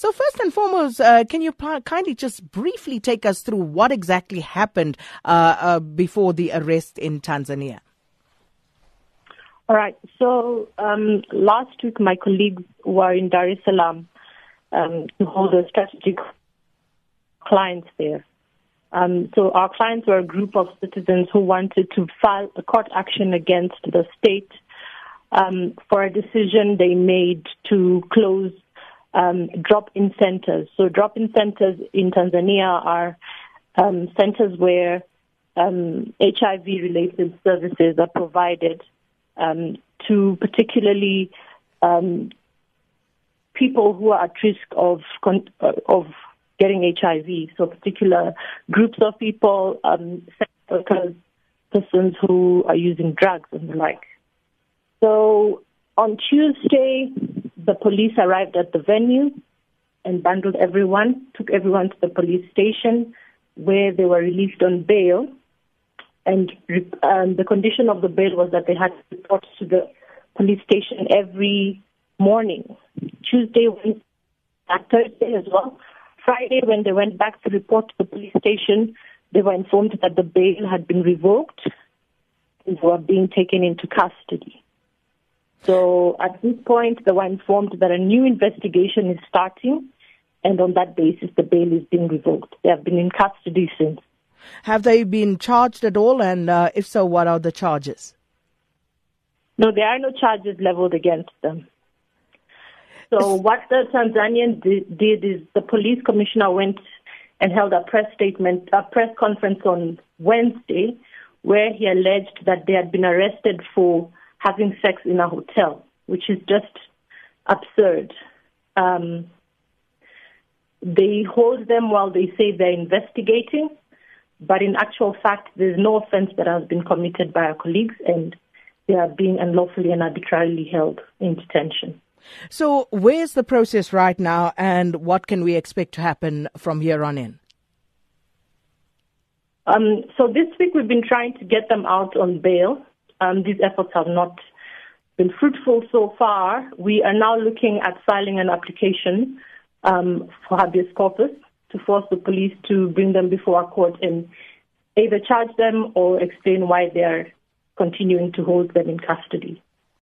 So, first and foremost, uh, can you kindly just briefly take us through what exactly happened uh, uh, before the arrest in Tanzania? All right. So, um, last week, my colleagues were in Dar es Salaam um, to hold a strategic clients there. Um, so our clients were a group of citizens who wanted to file a court action against the state um, for a decision they made to close um, drop-in centers. So drop-in centers in Tanzania are um, centers where HIV-related um, services are provided um, to particularly people who are at risk of uh, of getting HIV. So particular groups of people, um, sex workers, persons who are using drugs and the like. So on Tuesday, the police arrived at the venue and bundled everyone, took everyone to the police station where they were released on bail. And um, the condition of the bail was that they had to report to the police station every morning, Tuesday, Wednesday, Thursday as well. Friday, when they went back to report to the police station, they were informed that the bail had been revoked and were being taken into custody. So at this point, they were informed that a new investigation is starting, and on that basis, the bail is being revoked. They have been in custody since. Have they been charged at all? And uh, if so, what are the charges? No, there are no charges leveled against them. So what the Tanzanian did is the police commissioner went and held a press statement, a press conference on Wednesday, where he alleged that they had been arrested for having sex in a hotel, which is just absurd. Um, they hold them while they say they're investigating, but in actual fact, there's no offense that has been committed by our colleagues, and they are being unlawfully and arbitrarily held in detention. So, where's the process right now, and what can we expect to happen from here on in? Um, so, this week we've been trying to get them out on bail. Um, these efforts have not been fruitful so far. We are now looking at filing an application um, for habeas corpus to force the police to bring them before a court and either charge them or explain why they are continuing to hold them in custody.